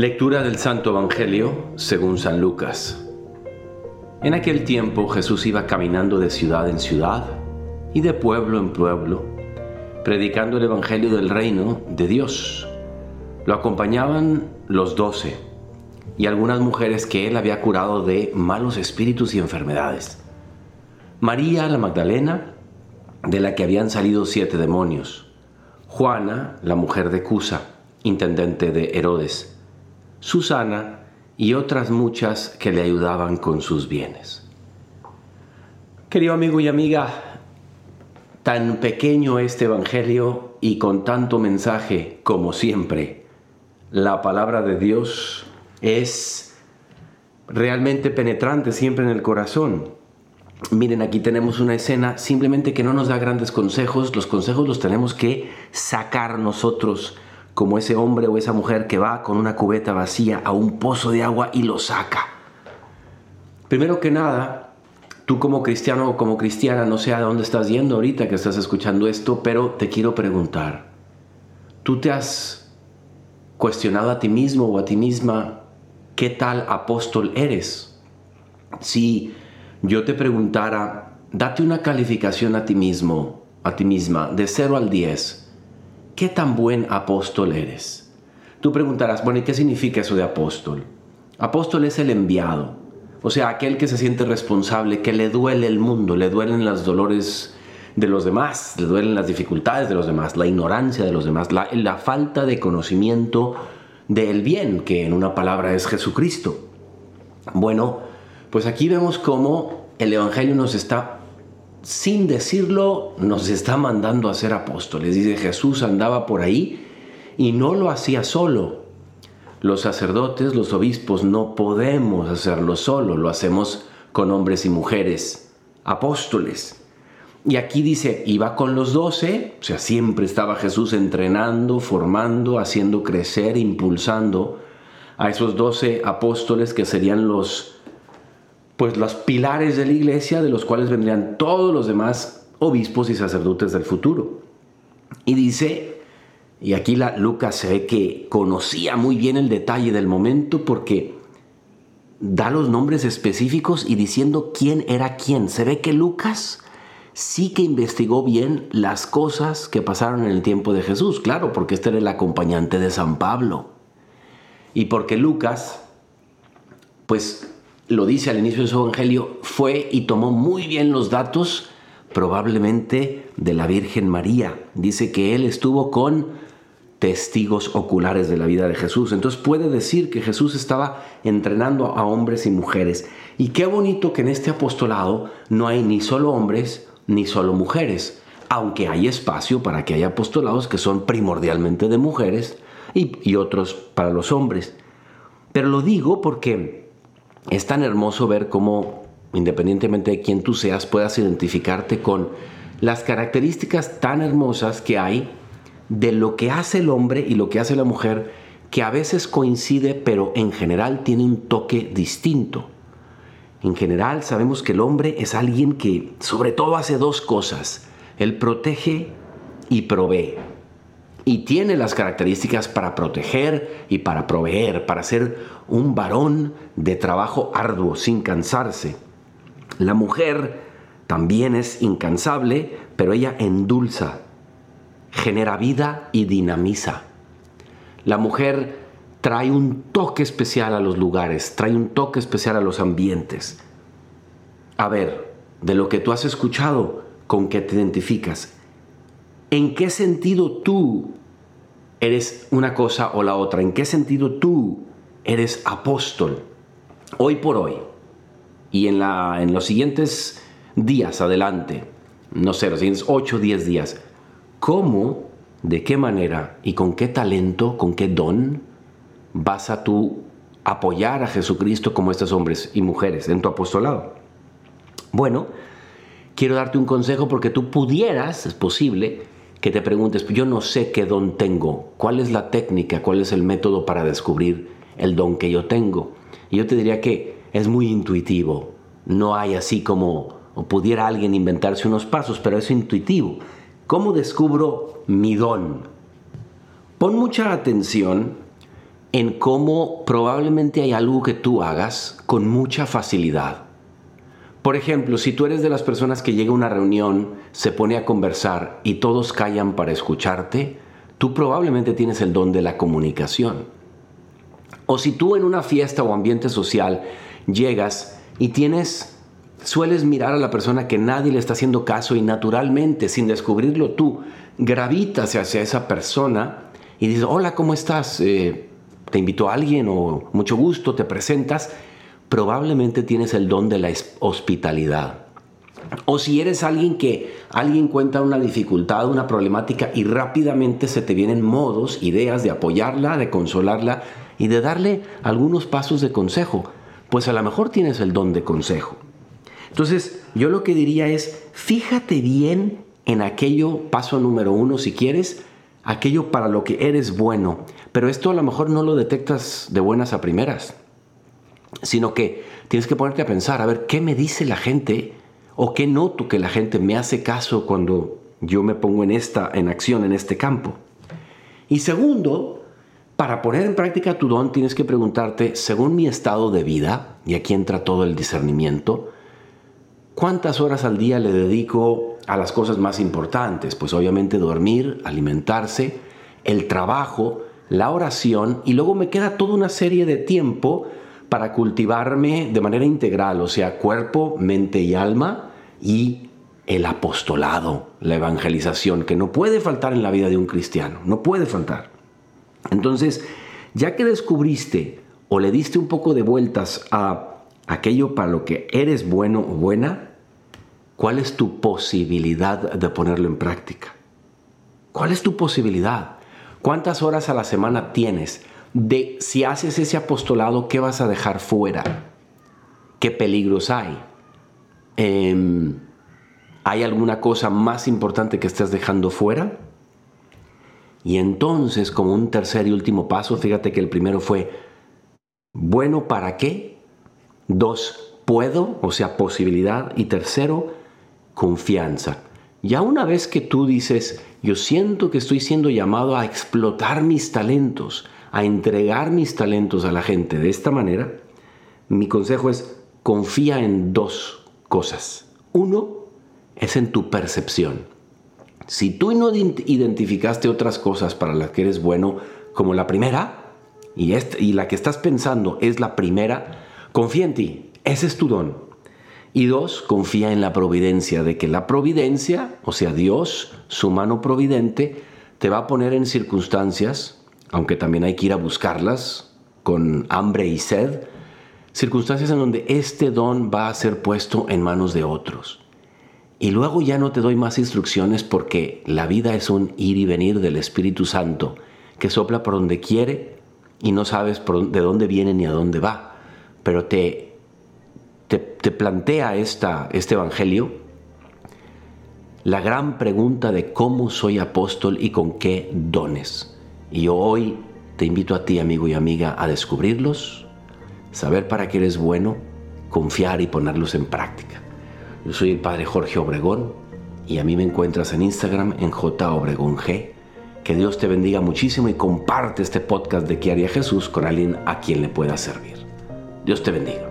Lectura del Santo Evangelio según San Lucas. En aquel tiempo Jesús iba caminando de ciudad en ciudad y de pueblo en pueblo, predicando el Evangelio del reino de Dios. Lo acompañaban los doce y algunas mujeres que él había curado de malos espíritus y enfermedades. María la Magdalena, de la que habían salido siete demonios. Juana, la mujer de Cusa, intendente de Herodes. Susana y otras muchas que le ayudaban con sus bienes. Querido amigo y amiga, tan pequeño este Evangelio y con tanto mensaje como siempre, la palabra de Dios es realmente penetrante siempre en el corazón. Miren, aquí tenemos una escena simplemente que no nos da grandes consejos, los consejos los tenemos que sacar nosotros, como ese hombre o esa mujer que va con una cubeta vacía a un pozo de agua y lo saca. Primero que nada, tú como cristiano o como cristiana, no sé a dónde estás yendo ahorita que estás escuchando esto, pero te quiero preguntar, ¿tú te has cuestionado a ti mismo o a ti misma qué tal apóstol eres? Si yo te preguntara, date una calificación a ti mismo, a ti misma, de 0 al 10, ¿qué tan buen apóstol eres? Tú preguntarás, bueno, ¿y qué significa eso de apóstol? Apóstol es el enviado, o sea, aquel que se siente responsable, que le duele el mundo, le duelen los dolores de los demás, le duelen las dificultades de los demás, la ignorancia de los demás, la, la falta de conocimiento del bien, que en una palabra es Jesucristo. Bueno, pues aquí vemos cómo el Evangelio nos está, sin decirlo, nos está mandando a ser apóstoles. Dice Jesús andaba por ahí y no lo hacía solo. Los sacerdotes, los obispos, no podemos hacerlo solo, lo hacemos con hombres y mujeres, apóstoles. Y aquí dice, iba con los doce, o sea, siempre estaba Jesús entrenando, formando, haciendo crecer, impulsando a esos doce apóstoles que serían los pues los pilares de la iglesia de los cuales vendrían todos los demás obispos y sacerdotes del futuro. Y dice, y aquí la, Lucas se ve que conocía muy bien el detalle del momento porque da los nombres específicos y diciendo quién era quién. Se ve que Lucas sí que investigó bien las cosas que pasaron en el tiempo de Jesús, claro, porque este era el acompañante de San Pablo. Y porque Lucas, pues lo dice al inicio de su evangelio, fue y tomó muy bien los datos probablemente de la Virgen María. Dice que él estuvo con testigos oculares de la vida de Jesús. Entonces puede decir que Jesús estaba entrenando a hombres y mujeres. Y qué bonito que en este apostolado no hay ni solo hombres ni solo mujeres, aunque hay espacio para que haya apostolados que son primordialmente de mujeres y, y otros para los hombres. Pero lo digo porque es tan hermoso ver cómo, independientemente de quién tú seas, puedas identificarte con las características tan hermosas que hay de lo que hace el hombre y lo que hace la mujer, que a veces coincide, pero en general tiene un toque distinto. En general sabemos que el hombre es alguien que sobre todo hace dos cosas. Él protege y provee y tiene las características para proteger y para proveer, para ser un varón de trabajo arduo, sin cansarse. La mujer también es incansable, pero ella endulza, genera vida y dinamiza. La mujer trae un toque especial a los lugares, trae un toque especial a los ambientes. A ver, de lo que tú has escuchado, ¿con qué te identificas? ¿En qué sentido tú eres una cosa o la otra? ¿En qué sentido tú eres apóstol? Hoy por hoy y en, la, en los siguientes días adelante, no sé, los siguientes 8 o 10 días, ¿cómo, de qué manera y con qué talento, con qué don vas a tú apoyar a Jesucristo como estos hombres y mujeres en tu apostolado? Bueno, quiero darte un consejo porque tú pudieras, es posible, que te preguntes, yo no sé qué don tengo, cuál es la técnica, cuál es el método para descubrir el don que yo tengo. Y yo te diría que es muy intuitivo, no hay así como o pudiera alguien inventarse unos pasos, pero es intuitivo. ¿Cómo descubro mi don? Pon mucha atención en cómo probablemente hay algo que tú hagas con mucha facilidad. Por ejemplo, si tú eres de las personas que llega a una reunión, se pone a conversar y todos callan para escucharte, tú probablemente tienes el don de la comunicación. O si tú en una fiesta o ambiente social llegas y tienes, sueles mirar a la persona que nadie le está haciendo caso y naturalmente, sin descubrirlo tú, gravitas hacia esa persona y dices, hola, ¿cómo estás? Eh, te invito a alguien o mucho gusto, te presentas, probablemente tienes el don de la hospitalidad. O si eres alguien que alguien cuenta una dificultad, una problemática y rápidamente se te vienen modos, ideas de apoyarla, de consolarla y de darle algunos pasos de consejo, pues a lo mejor tienes el don de consejo. Entonces, yo lo que diría es, fíjate bien en aquello, paso número uno si quieres, aquello para lo que eres bueno. Pero esto a lo mejor no lo detectas de buenas a primeras, sino que tienes que ponerte a pensar, a ver, ¿qué me dice la gente? ¿O qué noto que la gente me hace caso cuando yo me pongo en esta, en acción en este campo? Y segundo, para poner en práctica tu don tienes que preguntarte, según mi estado de vida, y aquí entra todo el discernimiento, ¿cuántas horas al día le dedico a las cosas más importantes? Pues obviamente dormir, alimentarse, el trabajo, la oración y luego me queda toda una serie de tiempo para cultivarme de manera integral, o sea, cuerpo, mente y alma y el apostolado, la evangelización, que no puede faltar en la vida de un cristiano, no puede faltar. Entonces, ya que descubriste o le diste un poco de vueltas a aquello para lo que eres bueno o buena, ¿cuál es tu posibilidad de ponerlo en práctica? ¿Cuál es tu posibilidad? ¿Cuántas horas a la semana tienes? De si haces ese apostolado, ¿qué vas a dejar fuera? ¿Qué peligros hay? Em, ¿Hay alguna cosa más importante que estés dejando fuera? Y entonces, como un tercer y último paso, fíjate que el primero fue, bueno, ¿para qué? Dos, puedo, o sea, posibilidad. Y tercero, confianza. Ya una vez que tú dices, yo siento que estoy siendo llamado a explotar mis talentos, a entregar mis talentos a la gente de esta manera, mi consejo es confía en dos cosas. Uno es en tu percepción. Si tú no identificaste otras cosas para las que eres bueno como la primera, y, y la que estás pensando es la primera, confía en ti. Ese es tu don. Y dos, confía en la providencia, de que la providencia, o sea, Dios, su mano providente, te va a poner en circunstancias, aunque también hay que ir a buscarlas con hambre y sed, circunstancias en donde este don va a ser puesto en manos de otros. Y luego ya no te doy más instrucciones porque la vida es un ir y venir del Espíritu Santo que sopla por donde quiere y no sabes de dónde viene ni a dónde va, pero te te, plantea este Evangelio la gran pregunta de cómo soy apóstol y con qué dones. Y hoy te invito a ti, amigo y amiga, a descubrirlos, saber para qué eres bueno, confiar y ponerlos en práctica. Yo soy el Padre Jorge Obregón y a mí me encuentras en Instagram en J Obregón G. Que Dios te bendiga muchísimo y comparte este podcast de ¿Qué haría Jesús con alguien a quien le pueda servir. Dios te bendiga.